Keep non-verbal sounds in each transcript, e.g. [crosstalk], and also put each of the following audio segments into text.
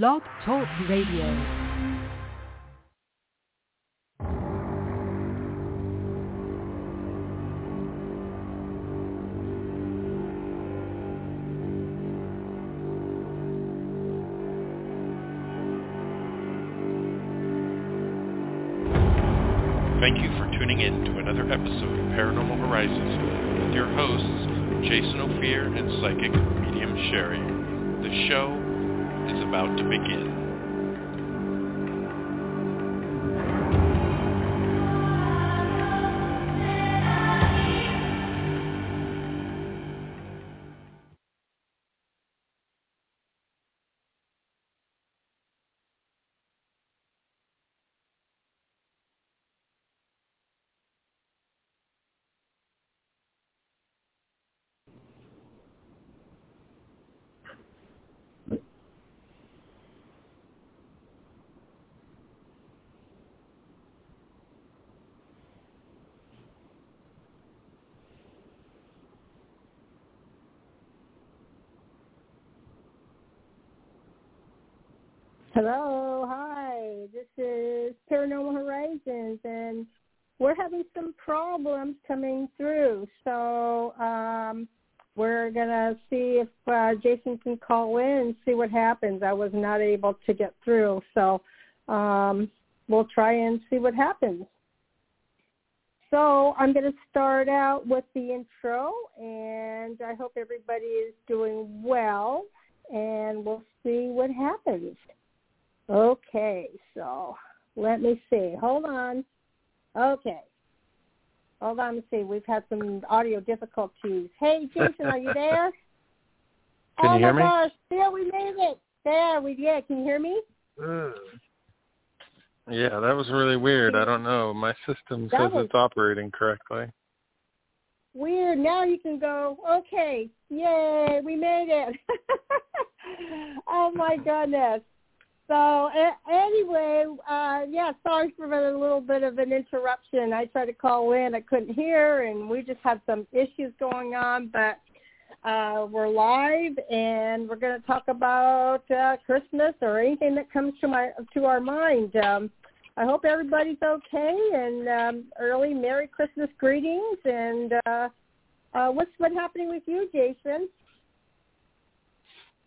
Blog Talk Radio. Thank you for tuning in to another episode of Paranormal Horizons with your hosts, Jason Ophir and psychic medium Cheri. The show is about to begin. Hello, hi. This is Paranormal Horizons, and we're having some problems coming through. So um, we're gonna see if uh, Jason can call in and see what happens. I was not able to get through, so um, we'll try and see what happens. So I'm going to start out with the intro, and I hope everybody is doing well, and we'll see what happens. Okay, so let me see. Hold on. Okay. Hold on to see. We've had some audio difficulties. Hey, Jason, are you [laughs] there? Can oh you hear my me? gosh, there we made it. There we yeah, can you hear me? Hmm. Yeah, that was really weird. I don't know. My system That says was- it's operating correctly. Weird. Now you can go, okay, yay, we made it. [laughs] oh my goodness. So anyway, uh, yeah, sorry for a little bit of an interruption. I tried to call in, I couldn't hear, and we just had some issues going on, but uh, we're live, and we're going to talk about uh, Christmas or anything that comes to my to our mind. Um, I hope everybody's okay, and um, early Merry Christmas greetings. And uh, uh, what's been happening with you, Jason?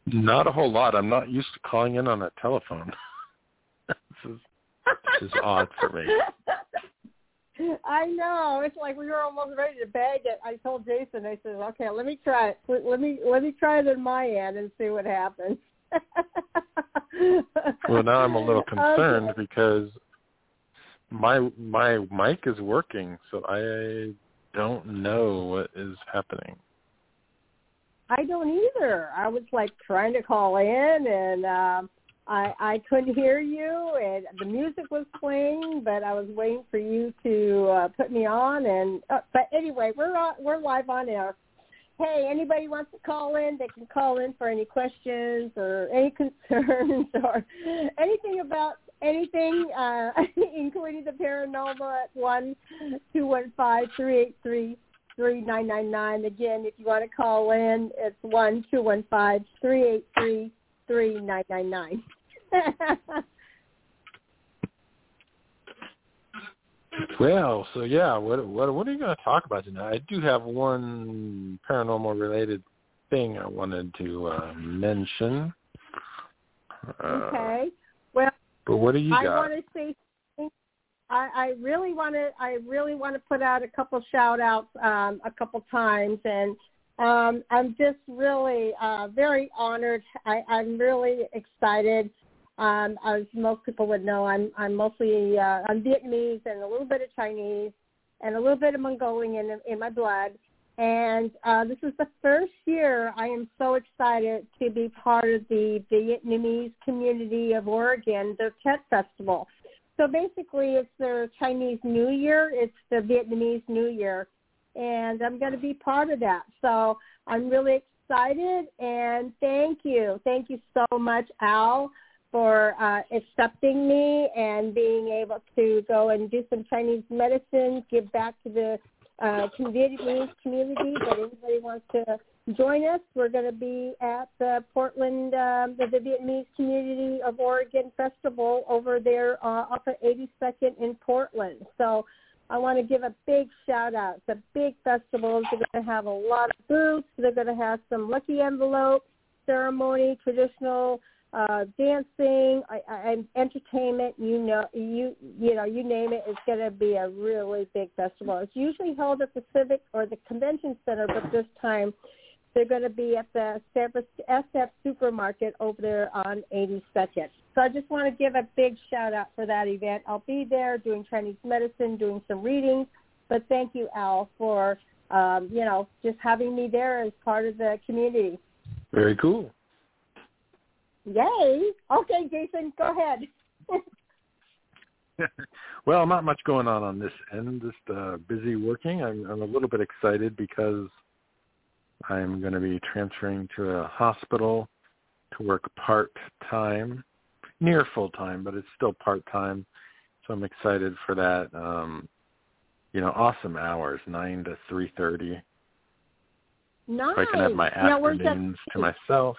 Not a whole lot. I'm not used to calling in on a telephone. [laughs] this is this is odd for me. [laughs] I know. It's like we were almost ready to bag it. I told Jason, I said, "Okay, let me try it. Let, me let me try it on my end and see what happens." [laughs] Well, now I'm a little concerned Okay. because my my mic is working, so I don't know what is happening. I don't either. I was like trying to call in and um I I couldn't hear you and the music was playing but I was waiting for you to uh, put me on and uh, but anyway, we're on, we're live on air. Hey, anybody wants to call in, they can call in for any questions or any [laughs] concerns or anything about anything, uh, [laughs] including the paranormal at one two one five three eight three three nine nine nine. Again, if you want to call in, it's one two one five three eight three three nine nine nine. [laughs] Well, so yeah, what what what are you going to talk about tonight? I do have one paranormal related thing I wanted to uh, mention. Uh, Okay. Well, But what do you I got? want to say. I, I really want to. I really want to put out a couple shout outs um, a couple times, and um, I'm just really uh, very honored. I, I'm really excited. Um, as most people would know, I'm I'm mostly uh, I'm Vietnamese and a little bit of Chinese and a little bit of Mongolian in, in my blood. And uh, this is the first year I am so excited to be part of the Vietnamese community of Oregon, the Tet Festival. So basically, it's their Chinese New Year. It's the Vietnamese New Year, and I'm going to be part of that. So I'm really excited, and thank you, thank you so much, Al, for uh, accepting me and being able to go and do some Chinese medicine, give back to the uh, Vietnamese community. But anybody wants to join us. We're going to be at the Portland, um, the Vietnamese Community of Oregon Festival over there uh, off of 82nd in Portland. So I want to give a big shout out. It's a big festival. They're going to have a lot of booths. They're going to have some lucky envelope ceremony, traditional uh, dancing, and entertainment. You know, you you know, you name it. It's going to be a really big festival. It's usually held at the Civic or the Convention Center, but this time they're going to be at the SF Supermarket over there on 82nd. So I just want to give a big shout out for that event. I'll be there doing Chinese medicine, doing some readings. But thank you, Al, for um, you know just having me there as part of the community. Very cool. Yay! Okay, Jason, go ahead. [laughs] well, not much going on on this end. Just uh, busy working. I'm, I'm a little bit excited because I'm going to be transferring to a hospital to work part time near full time, but it's still part time. So I'm excited for that. Um, you know, awesome hours, nine to three thirty. Nice. So I can have my afternoons to myself.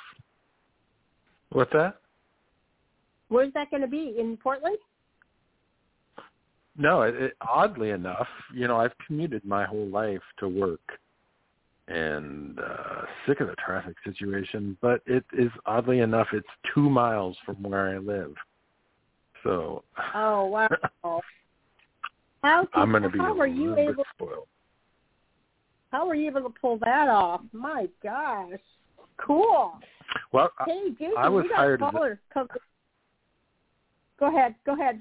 What's that? Where's that going to be in Portland? No, it, it, oddly enough, you know, I've commuted my whole life to work and uh sick of the traffic situation but it is oddly enough it's two miles from where i live. So oh wow. How [laughs] i'm going to be how were you able spoiled. How were you able to pull that off? My gosh. Cool. Well hey Jason, i was got hired caller. A... go ahead go ahead.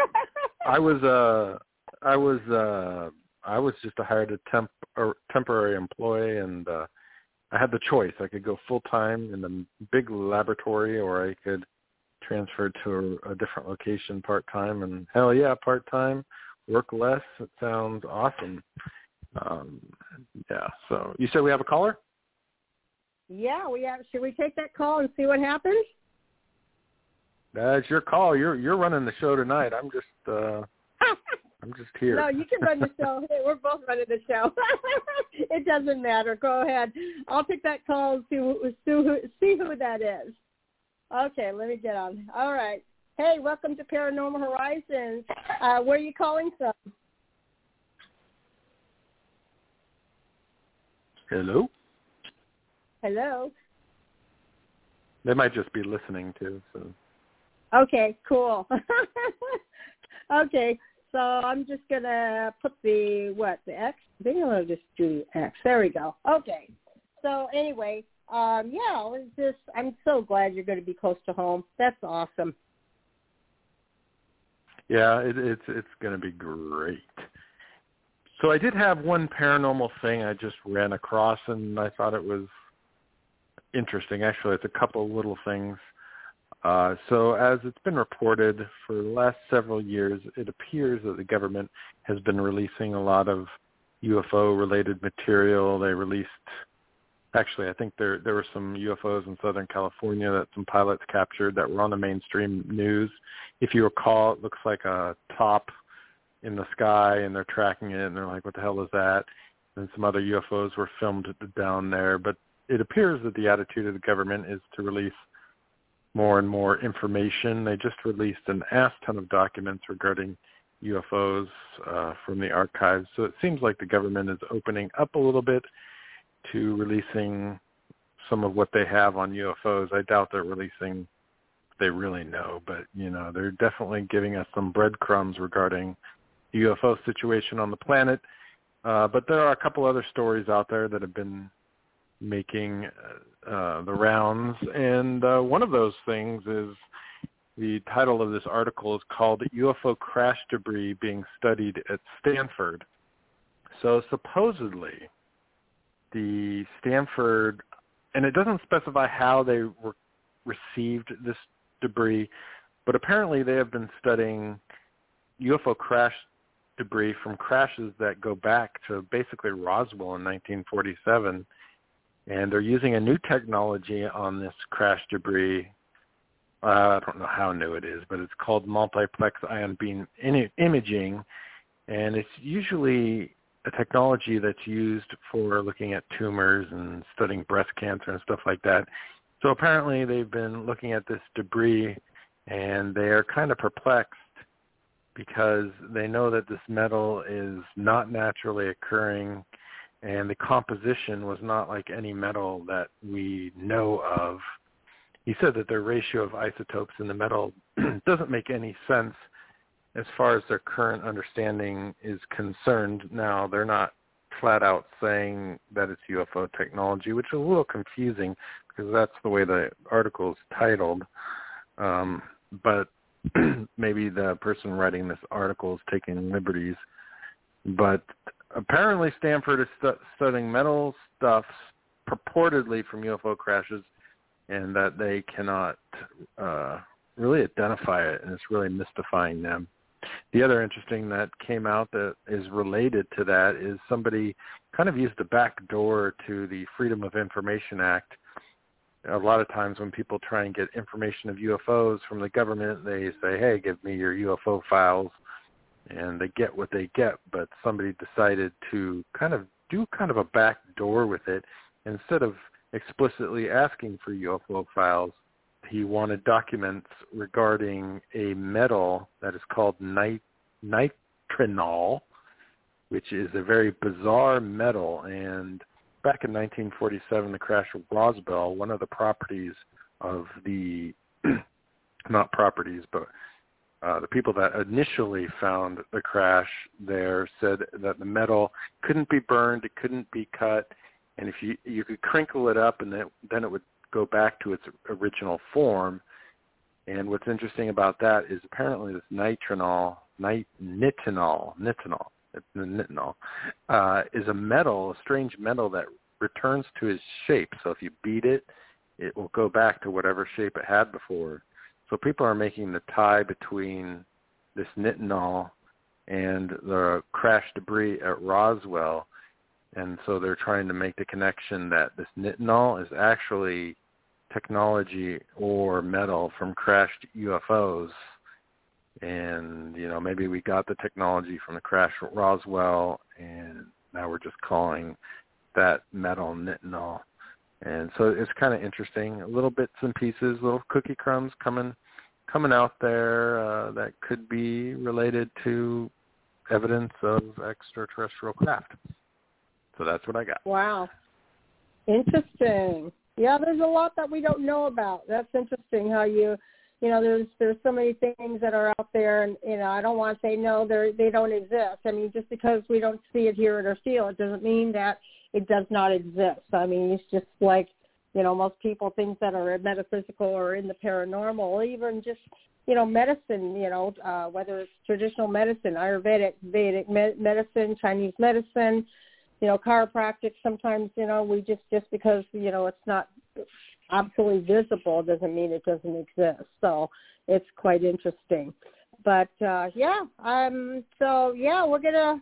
[laughs] I was uh i was uh I was just a hired a temp a temporary employee, and uh, I had the choice. I could go full time in the big laboratory, or I could transfer to a, a different location part time. And hell yeah, part time, work less. It sounds awesome. Um, yeah. So you said we have a caller. Yeah, we have. Should we take that call and see what happens? That's your call. You're you're running the show tonight. I'm just uh just here. No, you can run the show. Hey, we're both running the show. [laughs] it doesn't matter. Go ahead. I'll take that call and see who, see who that is. Okay, let me get on. All right. Hey, welcome to Paranormal Horizons. Uh, where are you calling from? Hello. Hello. They might just be listening too. So. Okay, cool. [laughs] okay, so I'm just gonna put the what the X. I think I'm gonna just do X. There we go. Okay. So anyway, um, yeah, it's just I'm so glad you're to be close to home. That's awesome. Yeah, it, it's it's to be great. So I did have one paranormal thing I just ran across, and I thought it was interesting. Actually, it's a couple little things. Uh, so as it's been reported for the last several years, it appears that the government has been releasing a lot of UFO-related material. They released, actually, I think there there were some UFOs in Southern California that some pilots captured that were on the mainstream news. If you recall, it looks like a top in the sky, and they're tracking it, and they're like, "What the hell is that?" And some other UFOs were filmed down there, but it appears that the attitude of the government is to release more and more information. They just released an ass ton of documents regarding UFOs uh, from the archives. So it seems like the government is opening up a little bit to releasing some of what they have on UFOs. I doubt they're releasing they really know, but you know, they're definitely giving us some breadcrumbs regarding the UFO situation on the planet. Uh, but there are a couple other stories out there that have been making uh, the rounds, and uh, one of those things is the title of this article is called "UFO Crash Debris Being Studied at Stanford." So supposedly, the Stanford, and it doesn't specify how they re- received this debris, but apparently they have been studying UFO crash debris from crashes that go back to basically Roswell in 1947 and they're using a new technology on this crash debris. Uh, I don't know how new it is, but it's called multiplex ion beam imaging, and it's usually a technology that's used for looking at tumors and studying breast cancer and stuff like that. So apparently they've been looking at this debris and they are kind of perplexed because they know that this metal is not naturally occurring and the composition was not like any metal that we know of. He said that their ratio of isotopes in the metal [clears throat] doesn't make any sense as far as their current understanding is concerned. Now, they're not flat out saying that it's UFO technology, which is a little confusing because that's the way the article is titled. Um, but [clears throat] maybe the person writing this article is taking liberties. But apparently Stanford is stu- studying metal stuff purportedly from UFO crashes and that they cannot uh, really identify it, and it's really mystifying them. The other interesting that came out that is related to that is somebody kind of used the back door to the Freedom of Information Act. A lot of times when people try and get information of UFOs from the government, they say, hey, give me your UFO files and they get what they get, but somebody decided to kind of do kind of a back door with it. Instead of explicitly asking for UFO files, he wanted documents regarding a metal that is called nit- nitrinol, which is a very bizarre metal. And back in 1947, the crash of Roswell, one of the properties of the, [clears throat] not properties, but uh, the people that initially found the crash there said that the metal couldn't be burned, it couldn't be cut, and if you you could crinkle it up and then then it would go back to its original form. And what's interesting about that is apparently this nitrinol, nit, nitinol, nitinol, nitinol, uh, is a metal, a strange metal that returns to its shape. So if you beat it, it will go back to whatever shape it had before. So people are making the tie between this nitinol and the crash debris at Roswell. And so they're trying to make the connection that this nitinol is actually technology or metal from crashed UFOs. And, you know, maybe we got the technology from the crash at Roswell and now we're just calling that metal nitinol. And so it's kind of interesting. Little bits and pieces, little cookie crumbs coming coming out there uh, that could be related to evidence of extraterrestrial craft. So that's what I got. Wow. Interesting. Yeah, there's a lot that we don't know about. That's interesting how you you know, there's there's so many things that are out there and you know, I don't want to say no, they they don't exist. I mean, just because we don't see it, hear it or feel it doesn't mean that it does not exist. I mean, it's just like, you know, most people things that are metaphysical or in the paranormal, even just, you know, medicine, you know, uh, whether it's traditional medicine, Ayurvedic, Vedic med- medicine, Chinese medicine, you know, chiropractic, sometimes, you know, we just, just because, you know, it's not absolutely visible doesn't mean it doesn't exist. So it's quite interesting. But uh yeah, um so yeah, we're gonna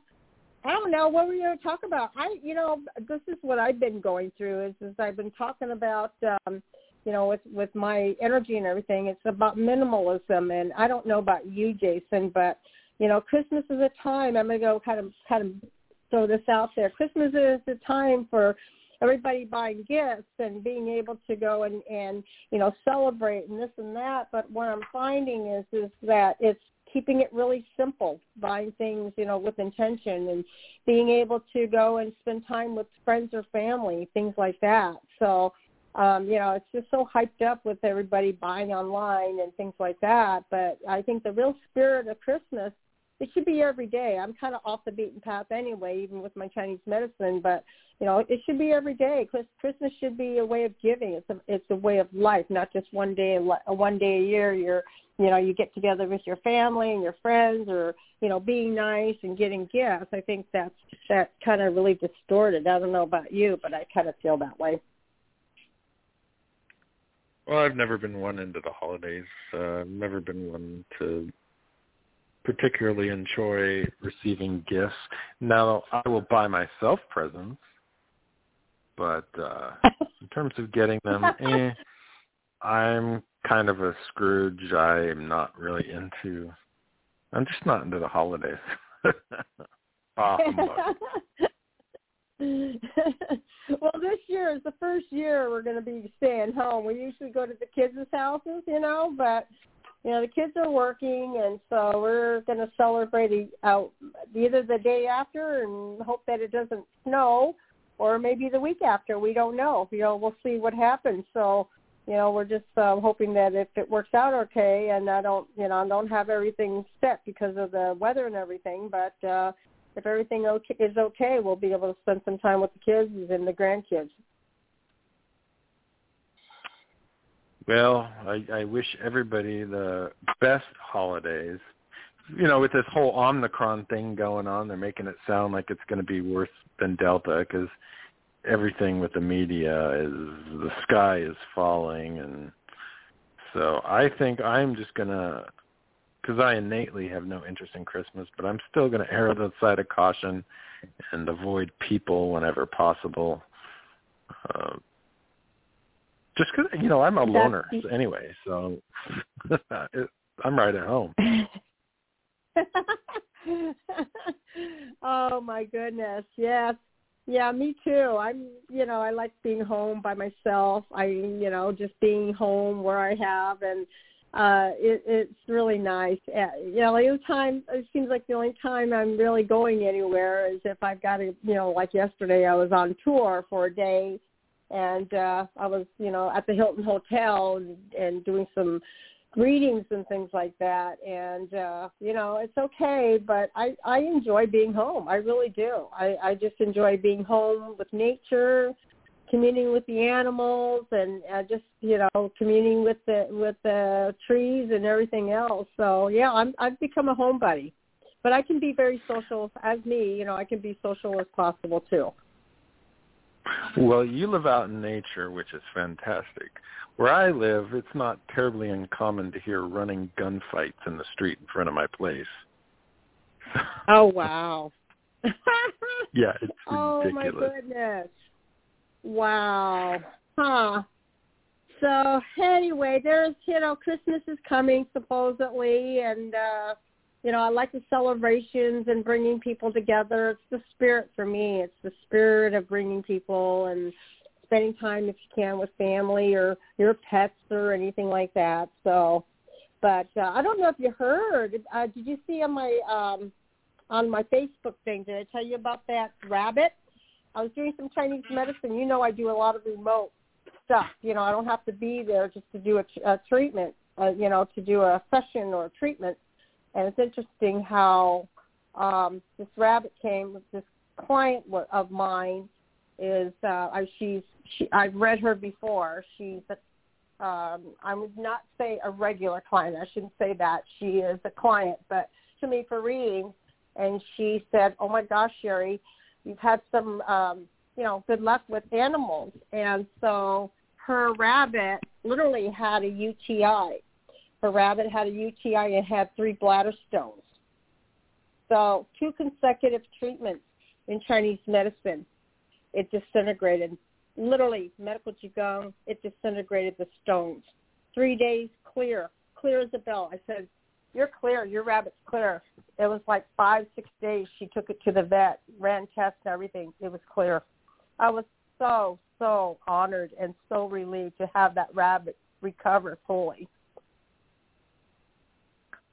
I don't know what we're going to talk about. I, you know, this is what I've been going through. Is is I've been talking about, um, you know, with with my energy and everything. It's about minimalism, and I don't know about you, Jason, but you know, Christmas is a time. I'm going to go kind of kind of throw this out there. Christmas is a time for everybody buying gifts and being able to go and and you know celebrate and this and that. But what I'm finding is is that it's keeping it really simple, buying things, you know, with intention and being able to go and spend time with friends or family, things like that. So, um, you know, it's just so hyped up with everybody buying online and things like that. But I think the real spirit of Christmas it should be every day. I'm kind of off the beaten path anyway, even with my Chinese medicine. But you know, it should be every day. Christmas should be a way of giving. It's a it's a way of life, not just one day a one day a year. You're you know you get together with your family and your friends, or you know being nice and getting gifts. I think that's that kind of really distorted. I don't know about you, but I kind of feel that way. Well, I've never been one into the holidays. Uh, I've never been one to particularly enjoy receiving gifts. Now, I will buy myself presents, but uh [laughs] in terms of getting them, eh, I'm kind of a Scrooge. I am not really into. I'm just not into the holidays. [laughs] Ah, [laughs] Offenbach. well, this year is the first year we're going to be staying home. We usually go to the kids' houses, you know, but you know the kids are working, and so we're going to celebrate out either the day after and hope that it doesn't snow, or maybe the week after. We don't know. You know, we'll see what happens. So you know, we're just um, hoping that if it works out okay, and I don't, you know, I don't have everything set because of the weather and everything, but uh, if everything okay, is okay, we'll be able to spend some time with the kids and the grandkids. Well, I, I wish everybody the best holidays. You know, with this whole Omicron thing going on, they're making it sound like it's going to be worse than Delta because everything with the media is the sky is falling, and so I think I'm just going to because I innately have no interest in Christmas, but I'm still going to err on the side of caution and avoid people whenever possible. Uh, just because you know I'm a loner anyway, so [laughs] I'm right at home. [laughs] oh my goodness, yes, yeah, me too. I'm, you know, I like being home by myself. I, you know, just being home where I have and uh it it's really nice uh, you know the only time it seems like the only time i'm really going anywhere is if i've got to you know like yesterday i was on tour for a day and uh i was you know at the hilton hotel and, and doing some greetings and things like that and uh you know it's okay but i i enjoy being home i really do i i just enjoy being home with nature communing with the animals and uh, just you know communing with the with the trees and everything else. So yeah, I'm I've become a homebody, but I can be very social as me. You know, I can be social as possible too. Well, you live out in nature, which is fantastic. Where I live, it's not terribly uncommon to hear running gunfights in the street in front of my place. [laughs] oh wow. [laughs] yeah, it's ridiculous. Oh my goodness. Wow. Huh. So anyway, there's you know Christmas is coming supposedly, and uh, you know I like the celebrations and bringing people together. It's the spirit for me. It's the spirit of bringing people and spending time if you can with family or your pets or anything like that. So, but uh, I don't know if you heard. Uh, did you see on my um, on my Facebook thing? Did I tell you about that rabbit? I was doing some Chinese medicine. You know, I do a lot of remote stuff. You know, I don't have to be there just to do a, a treatment. Uh, you know, to do a session or a treatment. And it's interesting how um, this rabbit came. This client of mine is uh, I, she's she, I've read her before. She's um, I would not say a regular client. I shouldn't say that. She is a client, but to me for readings, and she said, "Oh my gosh, Cheri, you've had some um, you know good luck with animals, and so her rabbit literally had a UTI. Her rabbit had a UTI and had three bladder stones. So two consecutive treatments in Chinese medicine, it disintegrated. Literally, medical qigong, it disintegrated the stones. Three days clear, clear as a bell. I said, you're clear. Your rabbit's clear. It was like five, six days. She took it to the vet, ran tests and everything. It was clear. I was so, so honored and so relieved to have that rabbit recover fully.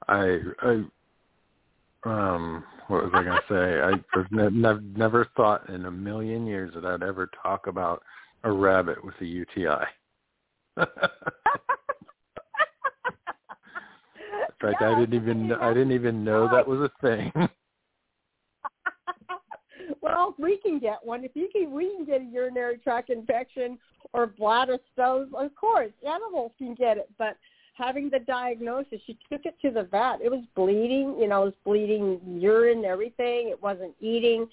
I, I, um, what was I going to say? I ne- ne- never thought in a million years that I'd ever talk about a rabbit with a UTI. in fact, I didn't even I didn't even know that was a thing. [laughs] well, we can get one. If you can, we can get a urinary tract infection or bladder stones. Of course, animals can get it, but having the diagnosis, she took it to the vet. It was bleeding. You know, it was bleeding urine, everything. It wasn't eating.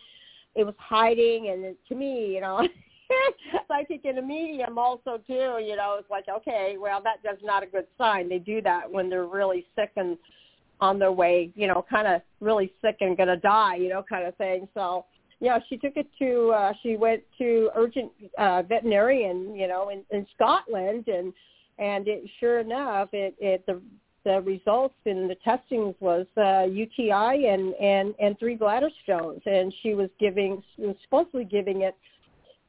It was hiding, and to me, you know. [laughs] psychic in a medium also too, you know, it's like, okay, well that that's not a good sign. They do that when they're really sick and on their way, you know, kind of really sick and gonna die, you know, kind of thing. So yeah, she took it to uh she went to urgent uh veterinarian, you know, in, in Scotland and and it sure enough it it the the results in the testings was uh, UTI and and and three bladder stones, and she was giving was supposedly giving it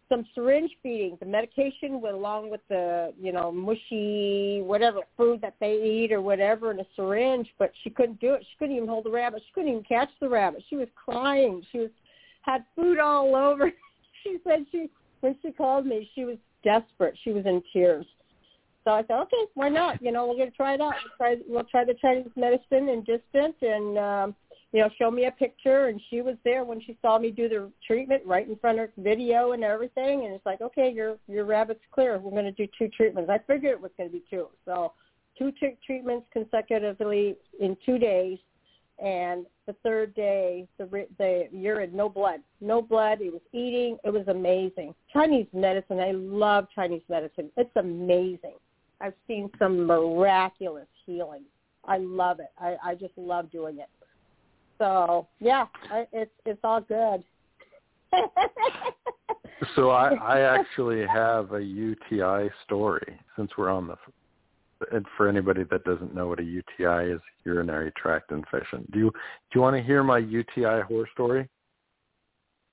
some syringe feeding. The medication went along with the you know mushy whatever food that they eat or whatever in a syringe, but she couldn't do it. She couldn't even hold the rabbit. She couldn't even catch the rabbit. She was crying. She was had food all [laughs] over. she said she when she called me, she was desperate. She was in tears. So I thought, okay, why not? You know, we're going to try it out. We'll try, we'll try the Chinese medicine in distance and, um, you know, show me a picture. And she was there when she saw me do the treatment right in front of video and everything. And it's like, okay, your your rabbit's clear. We're going to do two treatments. I figured it was going to be two. So two t- treatments consecutively in two days. And the third day, the the urine, no blood, no blood. It was eating. It was amazing. Chinese medicine. I love Chinese medicine. It's amazing. I've seen some miraculous healing. I love it. I, I just love doing it. So yeah, I, it's it's all good. [laughs] so I, I actually have a UTI story since we're on the. And for anybody that doesn't know what a UTI is, urinary tract infection. Do you do you want to hear my UTI horror story?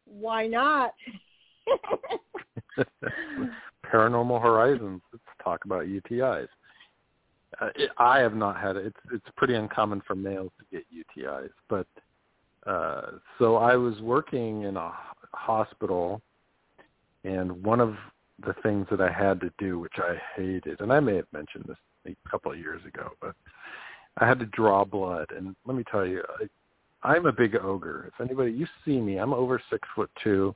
Why not? [laughs] [laughs] Paranormal Horizons. Let's talk about UTIs. Uh, it, I have not had it. It's it's pretty uncommon for males to get UTIs, but uh, so I was working in a hospital, and one of the things that I had to do, which I hated, and I may have mentioned this a couple of years ago, but I had to draw blood, and let me tell you, I, I'm a big ogre. If anybody you see me, I'm over six foot two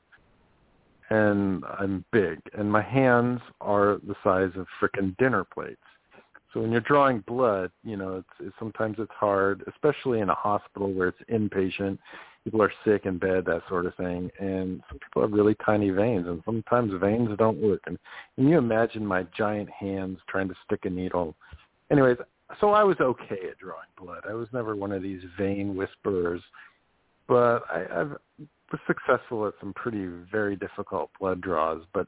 and I'm big, and my hands are the size of frickin' dinner plates. So when you're drawing blood, you know, it's, it's sometimes it's hard, especially in a hospital where it's inpatient. People are sick in bed, that sort of thing, and some people have really tiny veins, and sometimes veins don't work. And can you imagine my giant hands trying to stick a needle? Anyways, so I was okay at drawing blood. I was never one of these vein whisperers, but I, I've was successful at some pretty very difficult blood draws. But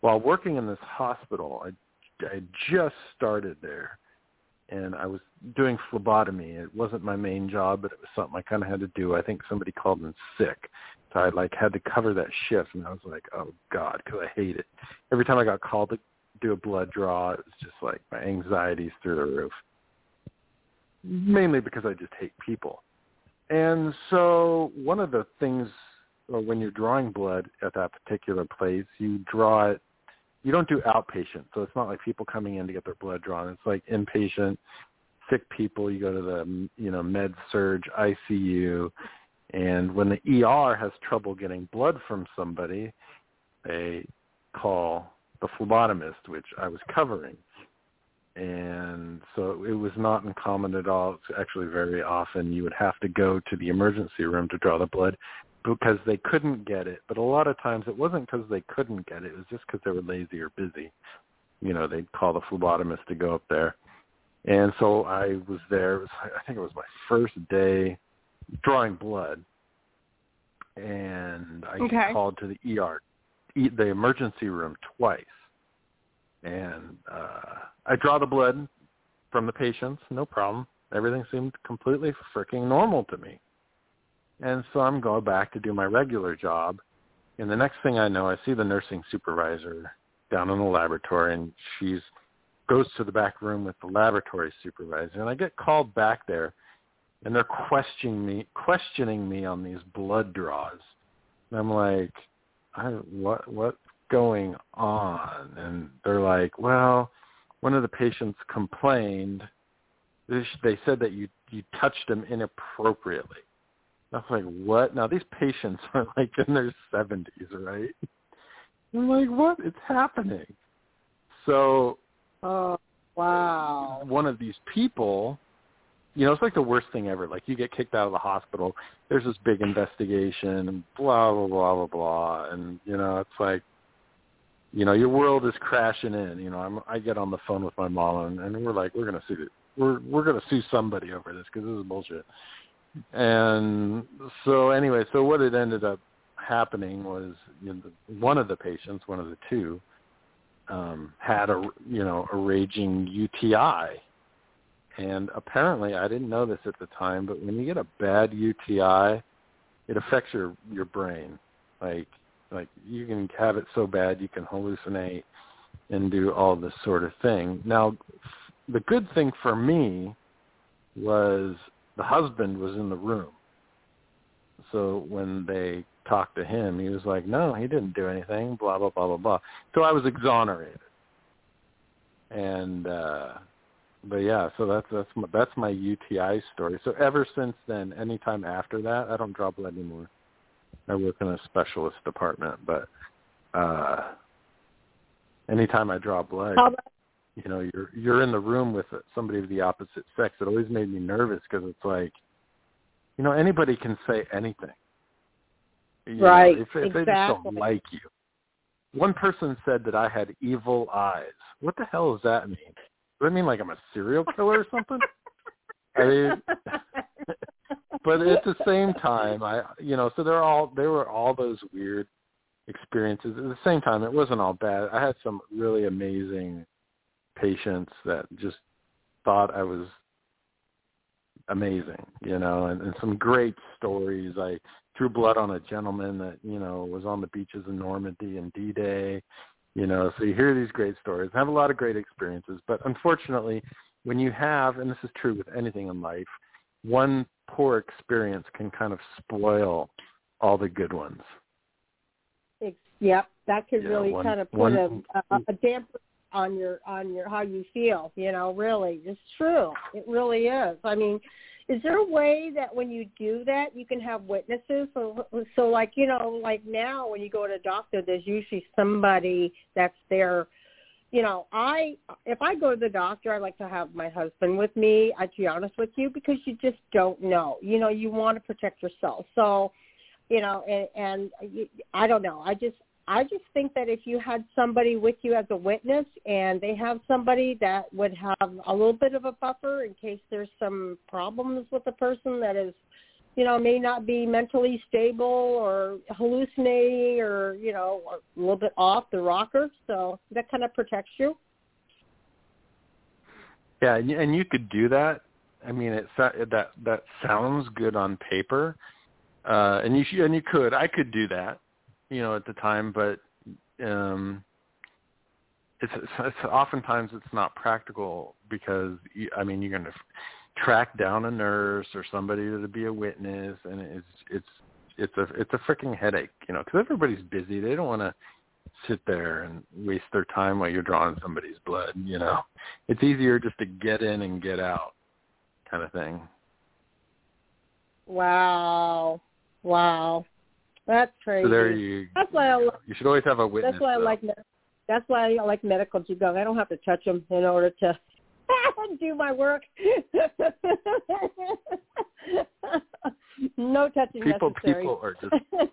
while working in this hospital, I, I just started there, and I was doing phlebotomy. It wasn't my main job, but it was something I kind of had to do. I think somebody called in sick, so I like had to cover that shift, and I was like, oh god, because I hate it. Every time I got called to do a blood draw, it was just like my anxieties through the roof. Mainly because I just hate people. And so one of the things when you're drawing blood at that particular place, you draw it. You don't do outpatient, so it's not like people coming in to get their blood drawn. It's like inpatient, sick people. You go to the you know med surg ICU, and when the ER has trouble getting blood from somebody, they call the phlebotomist, which I was covering. And so it was not uncommon at all. It's actually very often you would have to go to the emergency room to draw the blood because they couldn't get it. But a lot of times it wasn't because they couldn't get it. It was just because they were lazy or busy. You know, they'd call the phlebotomist to go up there. And so I was there. It was, I think it was my first day drawing blood. And I okay. called to the ER, the emergency room twice. And uh, I draw the blood from the patients, no problem. Everything seemed completely freaking normal to me. And so I'm going back to do my regular job. And the next thing I know, I see the nursing supervisor down in the laboratory, and she's goes to the back room with the laboratory supervisor. And I get called back there, and they're questioning me, questioning me on these blood draws. And I'm like, I, what what's going on? And they're like, well, one of the patients complained. They said that you you touched them inappropriately. I was like, what? Now these patients are [laughs] like in their seventies, right? I'm like, what? It's happening. So, oh uh, wow! One of these people, you know, it's like the worst thing ever. Like you get kicked out of the hospital. There's this big investigation, and blah blah blah blah blah, and you know, it's like, you know, your world is crashing in. You know, I'm, I get on the phone with my mom, and, and we're like, we're gonna sue. We're we're gonna sue somebody over this because this is bullshit. And so anyway, so what it ended up happening was you know, the, one of the patients, one of the two, um, had a you know a raging UTI, And apparently, I didn't know this at the time, but when you get a bad UTI, it affects your your brain. Like like you can have it so bad you can hallucinate and do all this sort of thing. Now, the good thing for me was the husband was in the room. So when they talked to him, he was like, "No, he didn't do anything." Blah blah blah blah blah. So I was exonerated. And uh but yeah, so that's that's my, that's my UTI story. So ever since then, anytime after that, I don't draw blood anymore. I work in a specialist department, but uh anytime I draw blood, you know, you're you're in the room with somebody of the opposite sex. It always made me nervous because it's like, you know, anybody can say anything. You right. Know, if, if exactly. they just don't like you. One person said that I had evil eyes. What the hell does that mean? Does that mean like I'm a serial killer or something? I mean, [laughs] but at the same time, I you know, so they're all there were all those weird experiences. At the same time, it wasn't all bad. I had some really amazing patients that just thought I was amazing, you know, and, and some great stories. I threw blood on a gentleman that, you know, was on the beaches of Normandy and D-Day, you know, so you hear these great stories, have a lot of great experiences. But unfortunately, when you have, and this is true with anything in life, one poor experience can kind of spoil all the good ones. Yep, that could Yeah, really one- kind of put one- a, a, a damper on your on your how you feel. You know, really, it's true. It really is. I mean, is there a way that when you do that, you can have witnesses? So, so like you know, like now when you go to a doctor, there's usually somebody that's there. You know, I if I go to the doctor, I like to have my husband with me. I to be honest with you, because you just don't know. You know, you want to protect yourself. So, you know, and, and I don't know. I just I just think that if you had somebody with you as a witness and they have somebody that would have a little bit of a buffer in case there's some problems with the person that is, you know, may not be mentally stable or hallucinating or, you know, a little bit off the rocker. So that kind of protects you. Yeah, and you, could do that. I mean, it that that sounds good on paper, uh, and you should, and you could. I could do that, you know, at the time, but um, it's, it's oftentimes it's not practical because you, I mean you're to track down a nurse or somebody to be a witness, and it's it's it's a it's a freaking headache, you know, because everybody's busy. They don't want to sit there and waste their time while you're drawing somebody's blood. You know, it's easier just to get in and get out, kind of thing. Wow. Wow. That's crazy. So there you. That's why I you, li- go. you should always have a witness. That's why I though. like. That's why I like medical go, I don't have to touch them in order to [laughs] do my work. [laughs] no touching people necessary. people are just [laughs]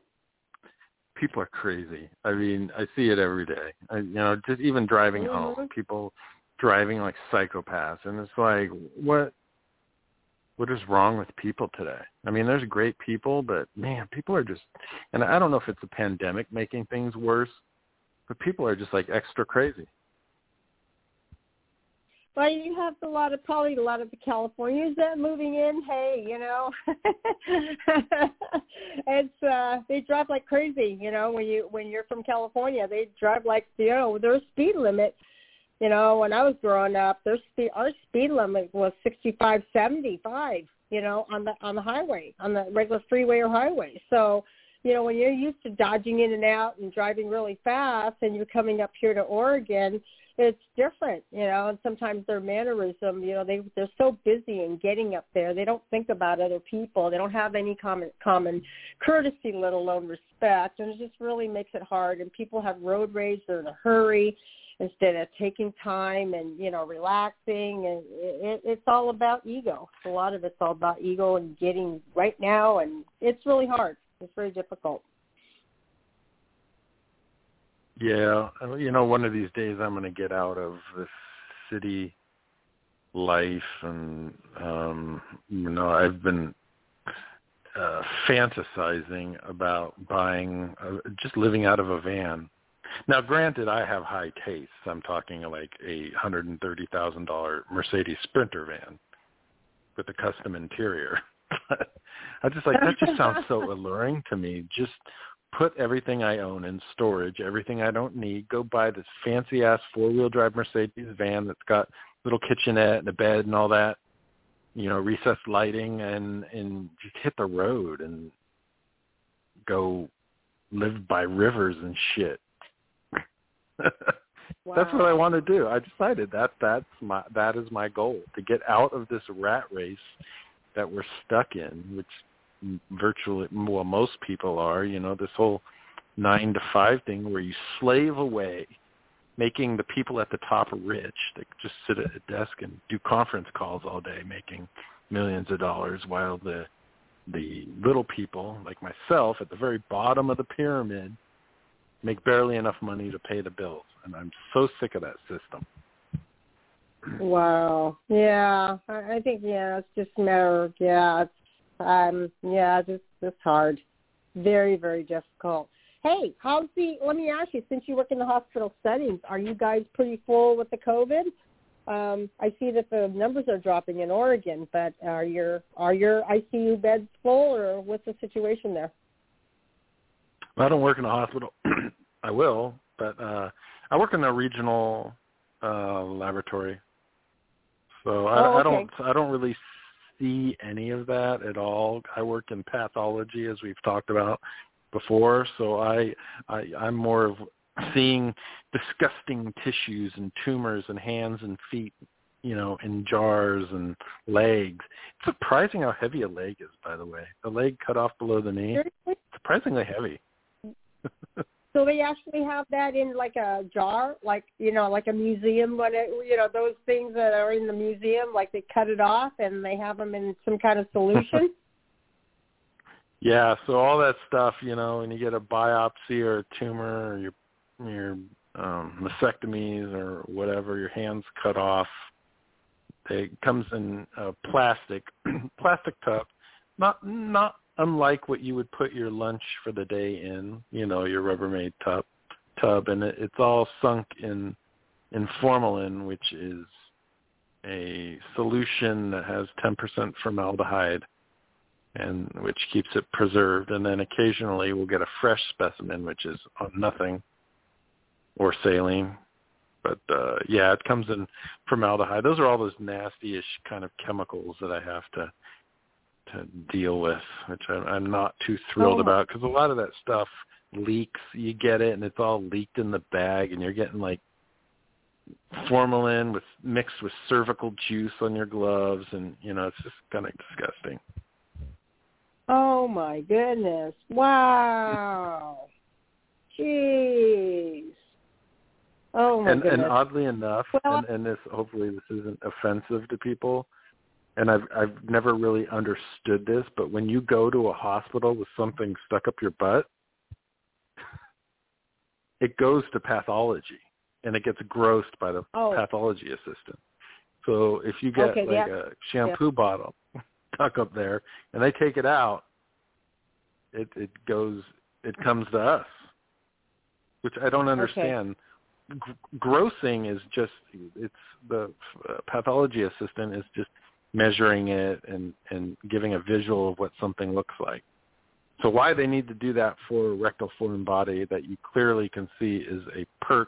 people are crazy. I mean, I see it every day. I, you know, just even driving Mhm. home, people driving like psychopaths, and it's like, what, what is wrong with people today? I mean, there's great people, but man, people are just, and I don't know if it's a pandemic making things worse, but people are just like extra crazy. Well, you have a lot of probably a lot of the Californians that are moving in. Hey, you know, [laughs] it's uh they drive like crazy. You know, when you when you're from California, they drive like you know their speed limit. You know, when I was growing up, their speed our speed limit was sixty five, seventy five. You know, on the on the highway, on the regular freeway or highway. So, you know, when you're used to dodging in and out and driving really fast, and you're coming up here to Oregon it's different, you know, and sometimes their mannerism, you know, they they're so busy in getting up there, they don't think about other people. They don't have any common common courtesy, let alone respect, and it just really makes it hard. And people have road rage; they're in a hurry instead of taking time and you know relaxing. And it, it's all about ego. A lot of it's all about ego and getting right now, and it's really hard. It's very difficult. Yeah, you know, one of these days I'm going to get out of this city life, and um, you know, I've been uh, fantasizing about buying, uh, just living out of a van. Now, granted, I have high tastes. I'm talking like a hundred and thirty thousand dollar Mercedes Sprinter van. with a custom interior. [laughs] I just like that just sounds so [laughs] alluring to me. Just put everything I own in storage, everything I don't need, go buy this fancy ass four wheel drive Mercedes van that's got little kitchenette and a bed and all that, you know, recessed lighting and and just hit the road and go live by rivers and shit. wow. [laughs] That's what I want to do. I decided that that's my that is my goal to get out of this rat race that we're stuck in, which virtually well most people are. You know, this whole nine to five thing where you slave away, making the people at the top rich. They just sit at a desk and do conference calls all day, making millions of dollars, while the the little people like myself at the very bottom of the pyramid make barely enough money to pay the bills and i'm so sick of that system wow yeah i, think yeah it's just a matter of yeah it's um yeah just it's hard very very difficult hey how's the let me ask you since you work in the hospital settings are you guys pretty full with the covid um, I see that the numbers are dropping in Oregon, but are your are your ICU beds full, or what's the situation there? Well, I don't work in a hospital. [clears throat] I will, but uh, I work in a regional uh, laboratory, so I, oh, okay. I don't I don't really see any of that at all. I work in pathology, as we've talked about before, so I, I I'm more of seeing disgusting tissues and tumors and hands and feet, you know, in jars and legs. It's surprising how heavy a leg is, by the way. A leg cut off below the knee, surprisingly heavy. [laughs] so they actually have that in like a jar, like you know, like a museum when it, you know, those things that are in the museum, like they cut it off and they have them in some kind of solution. [laughs] yeah, so all that stuff, you know, when you get a biopsy or a tumor or your your um, mastectomies or whatever, your hands cut off. It comes in a plastic [clears throat] plastic tub, not not unlike what you would put your lunch for the day in, you know, your Rubbermaid tub tub, and it, it's all sunk in in formalin, which is a solution that has 10% formaldehyde and which keeps it preserved and then occasionally we'll get a fresh specimen which is on nothing or saline. But uh yeah, it comes in formaldehyde. Those are all those nasty-ish kind of chemicals that I have to to deal with, which I'm, I'm not too thrilled Oh. about because a lot of that stuff leaks. You get it, and it's all leaked in the bag, and you're getting like formalin with mixed with cervical juice on your gloves, and you know it's just kind of disgusting. Oh my goodness! Wow. [laughs] Jeez. Oh my and goodness. and oddly enough, Well- and, and this hopefully this isn't offensive to people, and I've I've never really understood this, but when you go to a hospital with something stuck up your butt, it goes to pathology and it gets grossed by the Oh. pathology assistant. So if you get Okay, like yeah. a shampoo bottle [laughs] stuck up there and they take it out, it it goes it comes to us, which I don't understand. Gr- grossing is just it's the uh, pathology assistant is just measuring it and and giving a visual of what something looks like. So why they need to do that for a rectal foreign body that you clearly can see is a Pert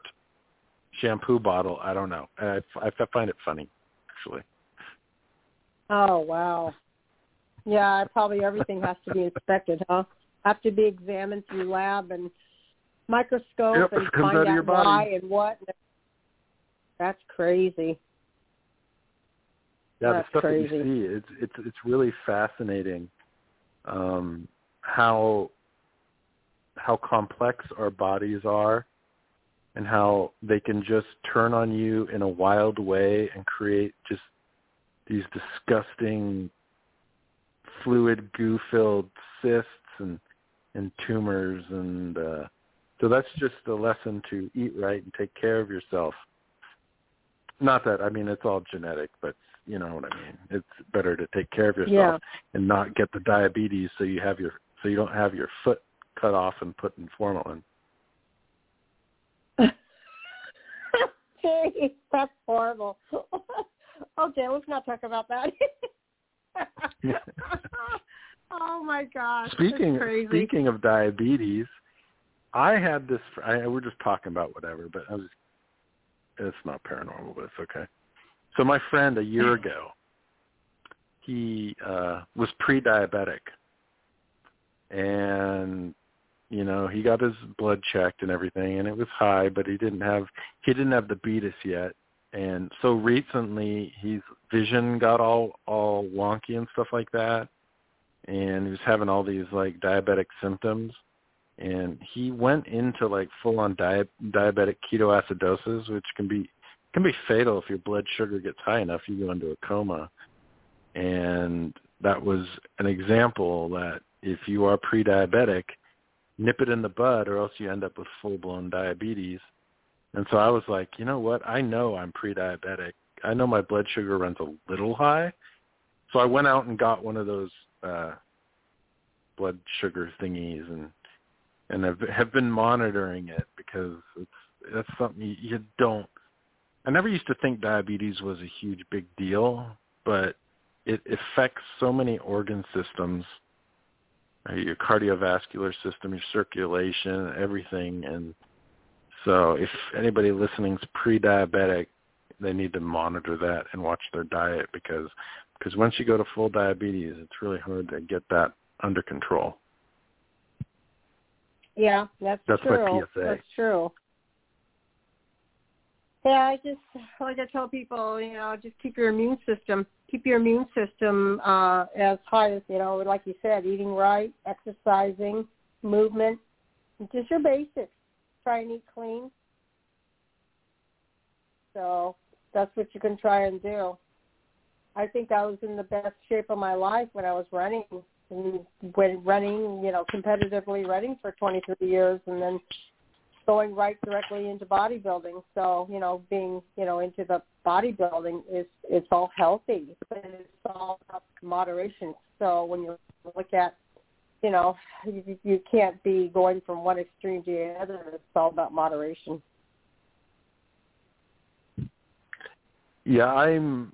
shampoo bottle, I don't know. I, I find it funny, actually. Oh wow. Yeah, probably everything has to be [laughs] inspected, huh? Have to be examined through lab and microscope Yep, and find out out why and what. That's crazy. Yeah, That's the stuff crazy. that you see, it's it's it's really fascinating um, how how complex our bodies are, and how they can just turn on you in a wild way and create just these disgusting fluid goo-filled cysts and and tumors and uh, so that's just a lesson to eat right and take care of yourself. Not that I mean it's all genetic, but you know what I mean. It's better to take care of yourself Yeah. and not get the diabetes so you have your so you don't have your foot cut off and put in formalin. Jeez, that's horrible. okay, let's not talk about that. [laughs] oh my gosh! Speaking speaking of diabetes, I had this. I, we're just talking about whatever, but I was. It's not paranormal, but it's okay. So my friend a year ago, he uh was pre-diabetic, and you know he got his blood checked and everything, and it was high, but he didn't have he didn't have the beatus yet, and so recently his vision got all all wonky and stuff like that. And he was having all these like diabetic symptoms. And he went into like full on di- diabetic ketoacidosis which can be can be fatal if your blood sugar gets high enough you go into a coma and that was an example that if you are pre-diabetic nip it in the bud or else you end up with full blown diabetes and so I was like, you know what? I know I'm pre-diabetic. I know my blood sugar runs a little high. So I went out and got one of those uh blood sugar thingies and and have have been monitoring it because it's that's something you, you don't I never used to think diabetes was a huge big deal, but it affects so many organ systems, your cardiovascular system, your circulation, everything and so if anybody listening is pre-diabetic, they need to monitor that and watch their diet because because once you go to full diabetes, it's really hard to get that under control. Yeah, that's, That's true. my PSA. That's true. Yeah, I just like I tell people, you know, just keep your immune system, keep your immune system uh as high as you know, like you said, eating right, exercising, movement, just your basics. Try and eat clean. So that's what you can try and do. I think I was in the best shape of my life when I was running, and when running, you know, competitively running for 23 years, and then going right directly into bodybuilding. So, you know, being, you know, into the bodybuilding is it's all healthy, but it's all about moderation. So when you look at, you know, you, you can't be going from one extreme to the other. It's all about moderation. Yeah, I'm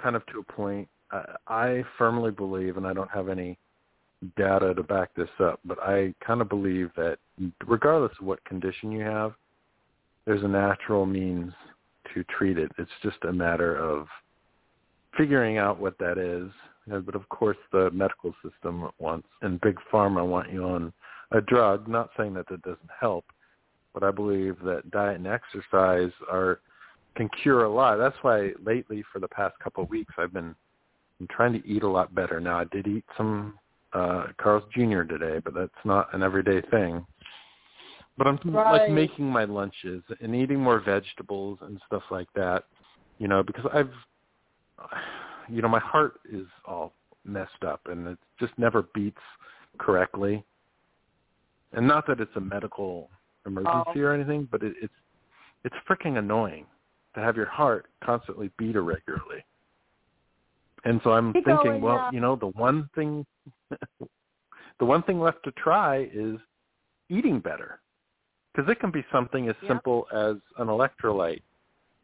kind of to a point. I, I firmly believe, and I don't have any data to back this up, but I kind of believe that regardless of what condition you have, there's a natural means to treat it. It's just a matter of figuring out what that is. But of course, the medical system wants, and big pharma want you on a drug. Not saying that that doesn't help, but I believe that diet and exercise are can cure a lot. That's why lately, for the past couple of weeks, I've been I'm trying to eat a lot better. Now, I did eat some uh Carl's Jr. today, but that's not an everyday thing. But I'm Right. like making my lunches and eating more vegetables and stuff like that. You know, because I've [sighs] you know, my heart is all messed up and it just never beats correctly. And not that it's a medical emergency Oh. or anything, but it, it's it's freaking annoying to have your heart constantly beat irregularly. And so I'm Keep thinking, going, well, yeah. you know, the one thing the one thing left to try is eating better. Because it can be something as Yep. simple as an electrolyte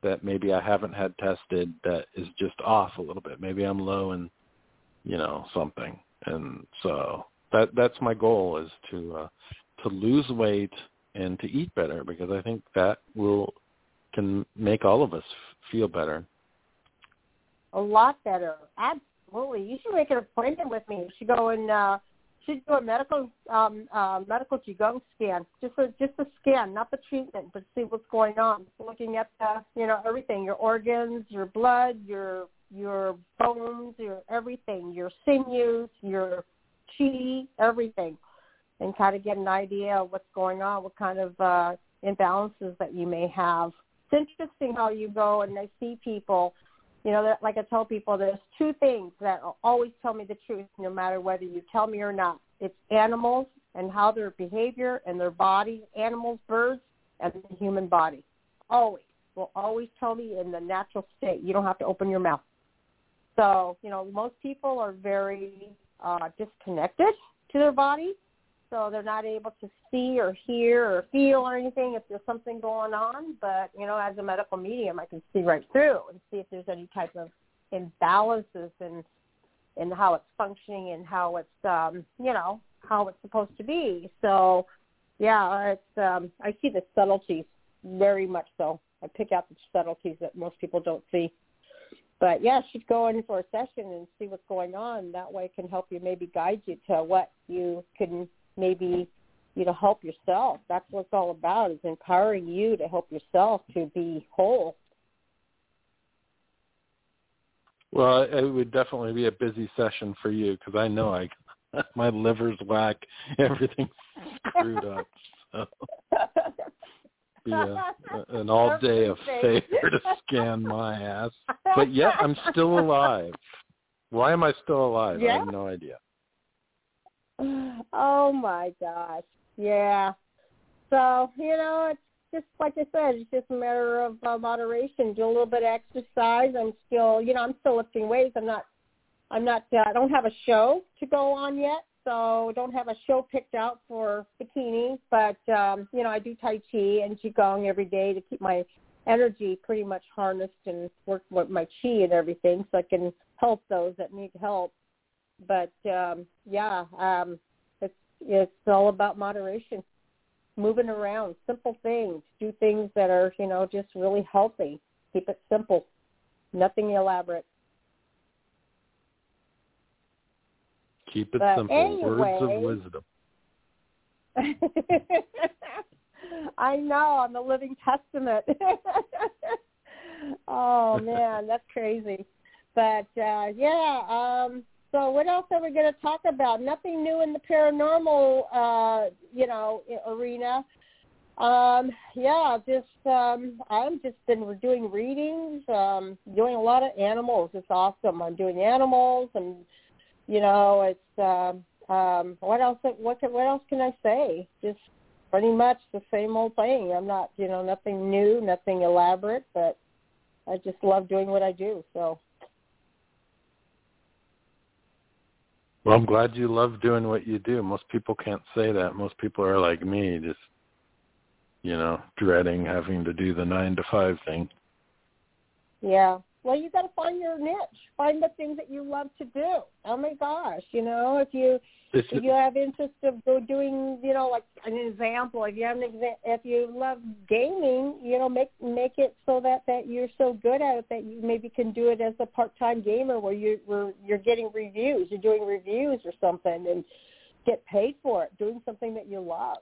that maybe I haven't had tested that is just off a little bit. Maybe I'm low in, you know, something. And so that that's my goal is to uh, to lose weight and to eat better because I think that will can make all of us feel better. A lot better. Absolutely. You should make an appointment with me. You should go and uh should do a medical um uh medical Qigong scan. Just a just a scan, not the treatment, but see what's going on. Looking at the you know, everything, your organs, your blood, your your bones, your everything, your sinews, your chi, everything. And kind of get an idea of what's going on, what kind of uh imbalances that you may have. It's interesting how you go and I see people you know, like I tell people, there's two things that always tell me the truth, no matter whether you tell me or not. It's animals and how their behavior and their body, animals, birds, and the human body. Always will always tell me in the natural state. You don't have to open your mouth. So, you know, most people are very uh, disconnected to their body, so they're not able to see or hear or feel or anything if there's something going on. But you know, as a medical medium, I can see right through and see if there's any type of imbalances and and how it's functioning and how it's um, you know how it's supposed to be. So yeah, it's um, I see the subtleties very much so. I pick out the subtleties that most people don't see. But yeah, should go in for a session and see what's going on. That way, it can help you maybe guide you to what you can maybe you know help yourself. That's what it's all about is empowering you to help yourself to be whole. Well, it would definitely be a busy session for you because I know I [laughs] my liver's whack, [laughs] everything's screwed up. So. Be a, an all day affair to scan my ass, but yet I'm still alive. Why am I still alive? Yeah. I have no idea. Oh my gosh. Yeah. So, you know, it's just like I said, it's just a matter of uh, moderation. Do a little bit of exercise. I'm still, you know, I'm still lifting weights. I'm not, I'm not, uh, I don't have a show to go on yet. So don't have a show picked out for bikini, but, um, you know, I do Tai Chi and Qigong every day to keep my energy pretty much harnessed and work with my chi and everything so I can help those that need help. But, um, yeah, um, it's, it's all about moderation moving around, simple things, do things that are, you know, just really healthy. Keep it simple, nothing elaborate. Keep it But simple. anyway- Words of wisdom. [laughs] I know, I'm the living testament. [laughs] oh man, that's crazy. But uh yeah, um so what else are we going to talk about? Nothing new in the paranormal uh, you know, arena. Um yeah, just um I'm just been doing readings, um doing a lot of animals. It's awesome. I'm doing animals and you know, it's um um what else what can, what else can I say? Just pretty much the same old thing. I'm not, you know, nothing new, nothing elaborate, but I just love doing what I do. So Well, I'm glad you love doing what you do. Most people can't say that. Most people are like me, just you know, dreading having to do the nine to five thing. yeah. Well, you got to find your niche. Find the things that you love to do. Oh my gosh, you know, if you It's, if you have interest of go doing, you know, like an example, if you have an exa- if you love gaming, you know, make make it so that that you're so good at it that you maybe can do it as a part-time gamer where you where you're getting reviews, you're doing reviews or something and get paid for it, doing something that you love.